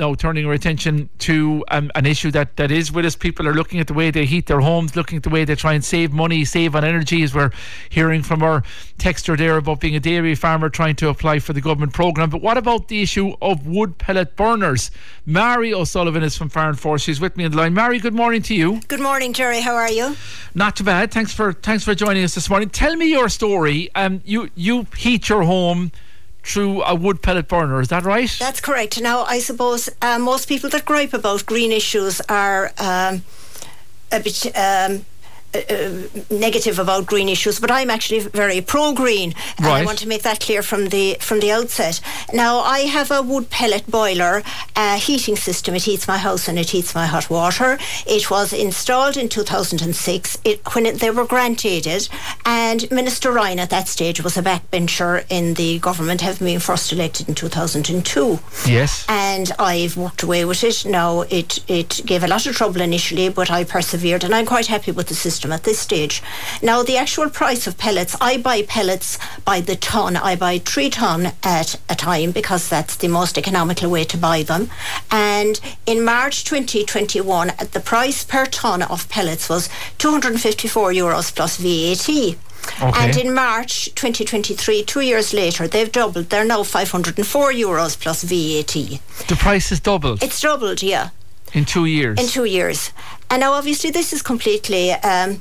now turning our attention to um, an issue that, that is with us. People are looking at the way they heat their homes, looking at the way they try and save money, save on energy, as we're hearing from our texter there about being a dairy farmer trying to apply for the government programme. But what about the issue of wood pellet burners? Mary O'Sullivan is from Farm Force. She's with me on the line. Mary, good morning to you. Good morning, Jerry. How are you? Not too bad. Thanks for thanks for joining us this morning. Tell me your story. Um, you you heat your home through a wood pellet burner. Is that right? That's correct. Now, I suppose uh, most people that gripe about green issues are um, a bit. Um, uh, negative about green issues, but I'm actually very pro-green, and right. I want to make that clear from the from the outset. Now, I have a wood pellet boiler uh, heating system. It heats my house and it heats my hot water. It was installed in 2006 it, when it, they were grant aided, and Minister Ryan at that stage was a backbencher in the government, having been first elected in 2002. Yes, and I've walked away with it. Now, it it gave a lot of trouble initially, but I persevered, and I'm quite happy with the system at this stage. Now, the actual price of pellets, I buy pellets by the ton. I buy three ton at a time because that's the most economical way to buy them. And in March 2021, the price per ton of pellets was 254 euros plus VAT. Okay. And in March 2023, two years later, they've doubled. They're now 504 euros plus VAT. the price has doubled It's doubled, yeah in two years. in two years. And now, obviously, this is completely um,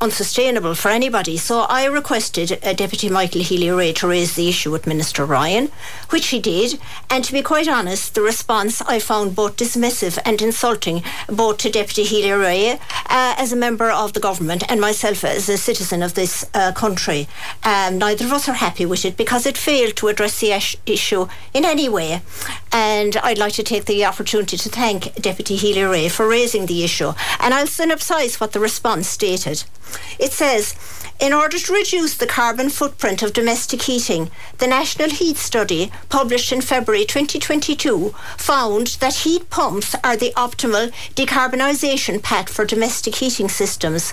unsustainable for anybody. So I requested uh, Deputy Michael Healy Rae to raise the issue with Minister Ryan, which he did. And to be quite honest, the response I found both dismissive and insulting, both to Deputy Healy Rae uh, as a member of the government and myself as a citizen of this uh, country. Um, neither of us are happy with it because it failed to address the issue in any way. And I'd like to take the opportunity to thank Deputy Healy Rae for raising the issue. And I'll synopsise what the response stated. It says, in order to reduce the carbon footprint of domestic heating, the National Heat Study, published in February 2022, found that heat pumps are the optimal decarbonisation path for domestic heating systems.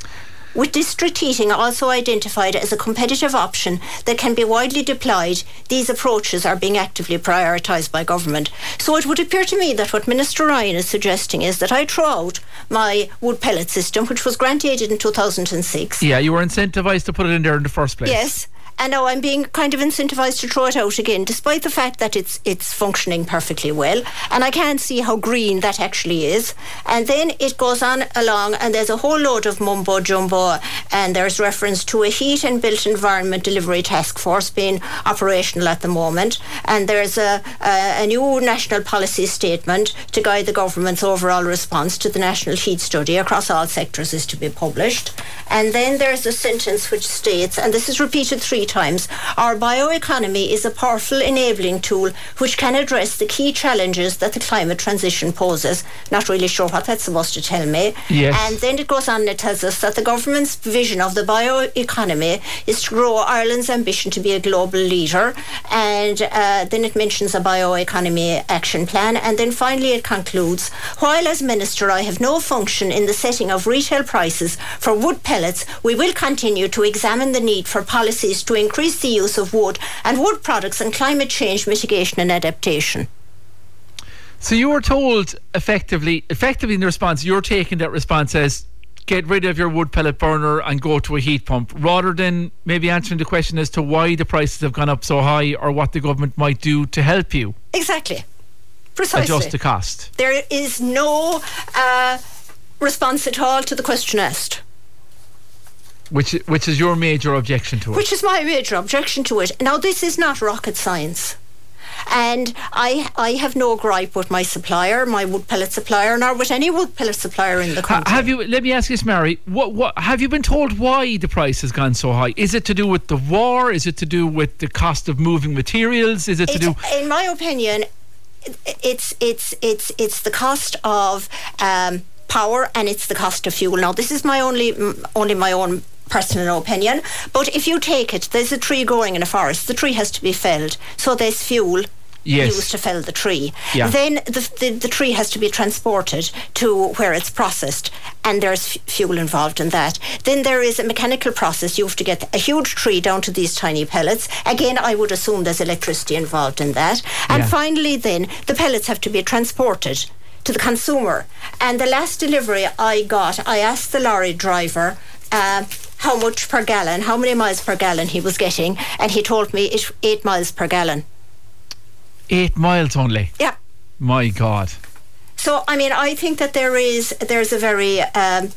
With district heating also identified as a competitive option that can be widely deployed, these approaches are being actively prioritised by government. So it would appear to me that what Minister Ryan is suggesting is that I throw out my wood pellet system, which was grant aided in 2006. yeah, you were incentivised to put it in there in the first place. Yes. And now I'm being kind of incentivised to throw it out again, despite the fact that it's it's functioning perfectly well. And I can't see how green that actually is. And then it goes on along, and there's a whole load of mumbo jumbo, and there's reference to a heat and built environment delivery task force being operational at the moment. And there's a, a, a new national policy statement to guide the government's overall response to the national heat study across all sectors is to be published. And then there's a sentence which states, and this is repeated three times, our bioeconomy is a powerful enabling tool which can address the key challenges that the climate transition poses. Not really sure what that's supposed to tell me. Yes. And then it goes on and it tells us that the government's vision of the bioeconomy is to grow Ireland's ambition to be a global leader. And uh, then it mentions a bioeconomy action plan. And then finally it concludes while as Minister I have no function in the setting of retail prices for wood pellets, we will continue to examine the need for policies to increase the use of wood and wood products and climate change mitigation and adaptation. So you were told effectively, effectively in the response, you're taking that response as get rid of your wood pellet burner and go to a heat pump, rather than maybe answering the question as to why the prices have gone up so high or what the government might do to help you Exactly. Precisely. adjust the cost. There is no uh, response at all to the question asked, Which which is your major objection to it. which is my major objection to it. Now, this is not rocket science. And I, I have no gripe with my supplier, my wood pellet supplier, nor with any wood pellet supplier in the country. have you? Let me ask you this, Mary. What? What? Have you been told why the price has gone so high? Is it to do with the war? Is it to do with the cost of moving materials? Is it to It- do? in my opinion, it's it's it's it's the cost of um, power and it's the cost of fuel. Now, this is my only only my own personal opinion, but if you take it, there's a tree growing in a forest. The tree has to be felled, so there's fuel. Yes. used to fell the tree. Yeah. Then the, the, the tree has to be transported to where it's processed, and there's f- fuel involved in that. Then there is a mechanical process. You have to get a huge tree down to these tiny pellets. Again, I would assume there's electricity involved in that. And Yeah. finally, then the pellets have to be transported to the consumer. And the last delivery I got, I asked the lorry driver. Uh, how much per gallon, how many miles per gallon he was getting, and he told me it's eight miles per gallon. Eight miles only. Yeah. My God. So, I mean, I think that there is there's a very um,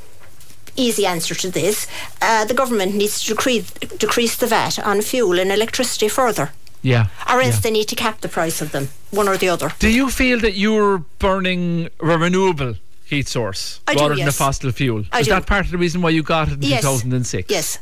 easy answer to this. Uh, the government needs to decrease decrease the VAT on fuel and electricity further, Yeah. or else yeah. they need to cap the price of them, one or the other. Do you feel that you're burning renewable heat source I do, rather than a fossil fuel? I Is do. that part of the reason why you got it in Yes. 2006? Yes.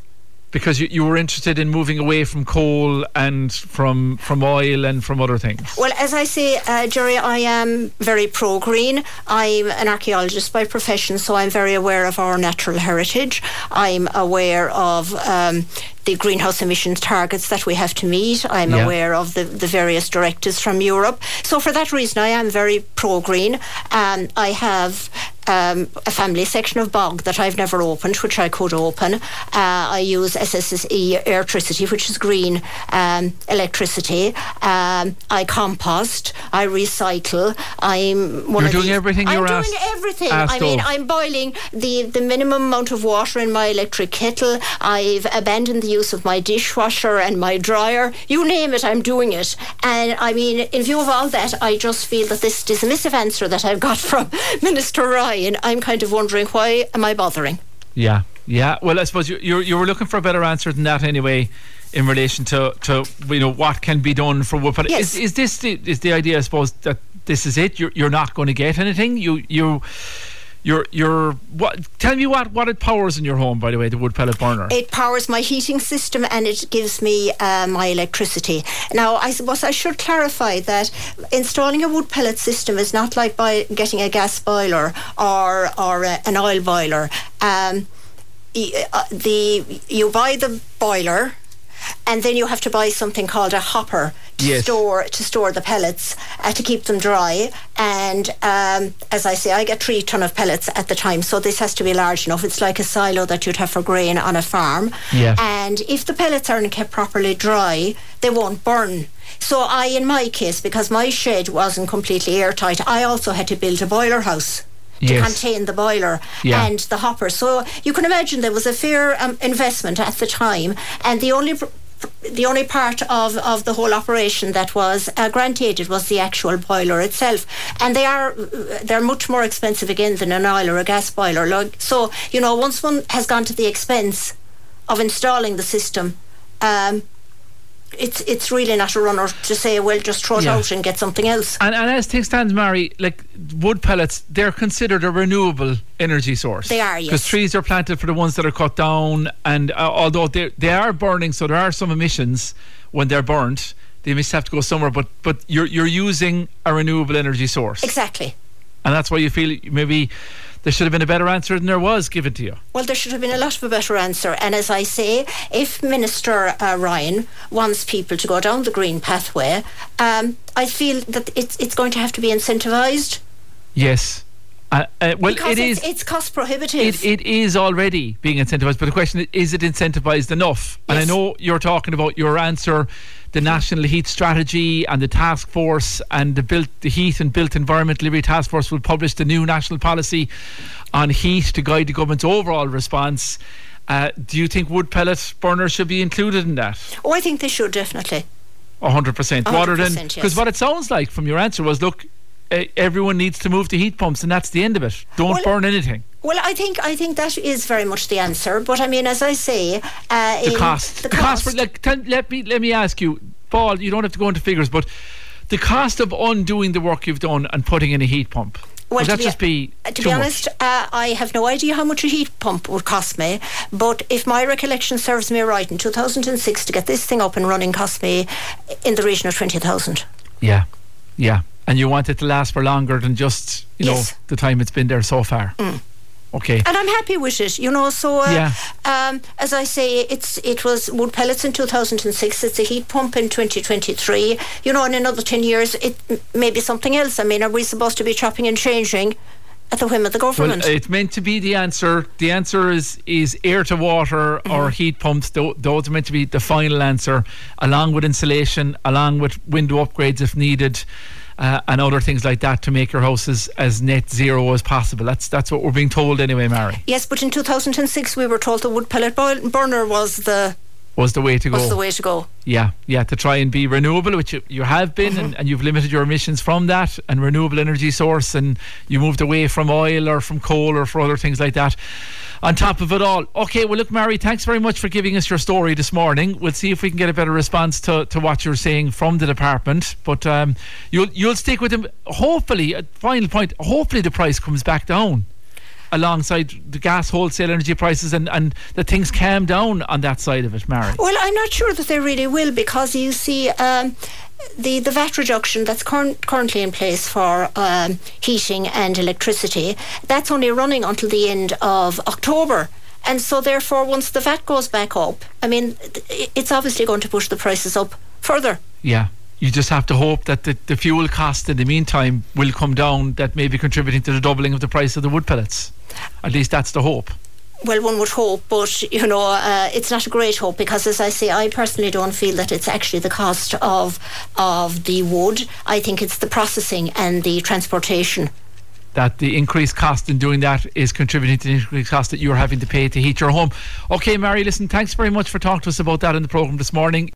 Because you, you were interested in moving away from coal and from from oil and from other things. Well, as I say, uh, Jerry, I am very pro green. I'm an archaeologist by profession, so I'm very aware of our natural heritage. I'm aware of um, the greenhouse emissions targets that we have to meet. I'm Yeah. aware of the, the various directives from Europe. So, for that reason, I am very pro green. Um, I have um, a family section of bog that I've never opened, which I could open. Uh, I use SSE Airtricity, which is green um, electricity. Um, I compost. I recycle. I'm one You're of doing these- everything I'm you're doing asked- everything. asked I mean. I'm boiling the the minimum amount of water in my electric kettle. I've abandoned the use of my dishwasher and my dryer. You name it, I'm doing it. And I mean, in view of all that, I just feel that this dismissive answer that I've got from Minister Ryan, I'm kind of wondering why am I bothering? Yeah, yeah. Well, I suppose you you, you were looking for a better answer than that anyway, in relation to, to you know what can be done for wood. But Yes. is, is this the, is the idea? I suppose that this is it. You're you're not going to get anything. You you. You're, you're what? Tell me what, what it powers in your home. By the way, the wood pellet burner. It powers my heating system and it gives me uh, my electricity. Now, I suppose I should clarify that installing a wood pellet system is not like by getting a gas boiler or or uh, an oil boiler. Um, uh, the you buy the boiler. And then you have to buy something called a hopper to Yes. store to store the pellets uh, to keep them dry. And um, as I say, I get three ton of pellets at the time, so this has to be large enough. It's like a silo that you'd have for grain on a farm. Yeah. And if the pellets aren't kept properly dry, they won't burn. So I, in my case, because my shed wasn't completely airtight, I also had to build a boiler house. To Yes. contain the boiler Yeah. and the hopper. So you can imagine there was a fair um, investment at the time, and the only pr- the only part of, of the whole operation that was uh, granted was the actual boiler itself, and they are they're much more expensive again than an oil or a gas boiler. So you know, once one has gone to the expense of installing the system. Um, it's it's really not a runner to say, well, just throw it Yeah. out and get something else. And, and as things stand, Mary, like wood pellets, they're considered a renewable energy source. They are, yes. Because trees are planted for the ones that are cut down, and uh, although they they are burning, so there are some emissions when they're burnt. They must have to go somewhere, but but you're you're using a renewable energy source, Exactly. and that's why you feel maybe there should have been a better answer than there was given to you. Well, there should have been a lot of a better answer. And as I say, if Minister uh, Ryan wants people to go down the green pathway, um, I feel that it's it's going to have to be incentivised. Yes. Uh, uh, well, because it it's, is. it's cost prohibitive. It, it is already being incentivized, but the question is, is it incentivized enough? And I know you're talking about your answer, the National Heat Strategy and the Task Force and the built the Heat and Built Environment Delivery Task Force will publish the new national policy on heat to guide the government's overall response. Uh, do you think wood pellet burners should be included in that? oh, I think they should definitely. 100%. rather than because yes. what it sounds like from your answer was look, everyone needs to move to heat pumps and that's the end of it. Don't Well, burn anything. Well, I think I think that is very much the answer. But I mean, as I say, uh, the cost. the, The, cost. for, like, let me let me ask you, Paul. You don't have to go into figures, but the cost of undoing the work you've done and putting in a heat pump. Well, would to that be- just be Uh, to be honest, uh, I have no idea how much a heat pump would cost me. But if my recollection serves me right, in 2006 to get this thing up and running cost me in the region of 20,000. Yeah, yeah. And you want it to last for longer than just you Yes. know the time it's been there so far. Okay. And I'm happy with it, you know. So, uh, Yeah. um, as I say, it's it was wood pellets in 2006. It's a heat pump in 2023. You know, in another 10 years, it may be something else. I mean, are we supposed to be chopping and changing at the whim of the Well, government? it's meant to be the answer. The answer is is air to water Mm-hmm. or heat pumps. Those are meant to be the final answer, along with insulation, along with window upgrades if needed. Uh, and other things like that to make your house as, as net zero as possible. That's that's what we're being told anyway, Mary. yes, but in 2006, we were told the wood pellet boil- burner was the Was the way to go. was the way to go. Yeah, yeah, to try and be renewable, which you, you have been, Mm-hmm. and, and you've limited your emissions from that, and renewable energy source, and you moved away from oil or from coal or for other things like that. On top of it all, okay. Well, look, Mary, thanks very much for giving us your story this morning. We'll see if we can get a better response to, to what you're saying from the department. But um, you'll you'll stick with them. Hopefully, at final point, hopefully the price comes back down alongside the gas wholesale energy prices and, and that things calm down on that side of it, Mary. Well, I'm not sure that they really will because you see. Um, the, the VAT reduction that's current, currently in place for um, heating and electricity, that's only running until the end of October. And so, therefore, once the VAT goes back up, I mean, it's obviously going to push the prices up further. Yeah. You just have to hope that the, the fuel cost in the meantime will come down, that may be contributing to the doubling of the price of the wood pellets. At least that's the hope. Well, one would hope, but you know, uh, it's not a great hope because, as I say, I personally don't feel that it's actually the cost of of the wood. I think it's the processing and the transportation. That the increased cost in doing that is contributing to the increased cost that you're having to pay to heat your home. Okay, Mary, listen, thanks very much for talking to us about that in the programme this morning.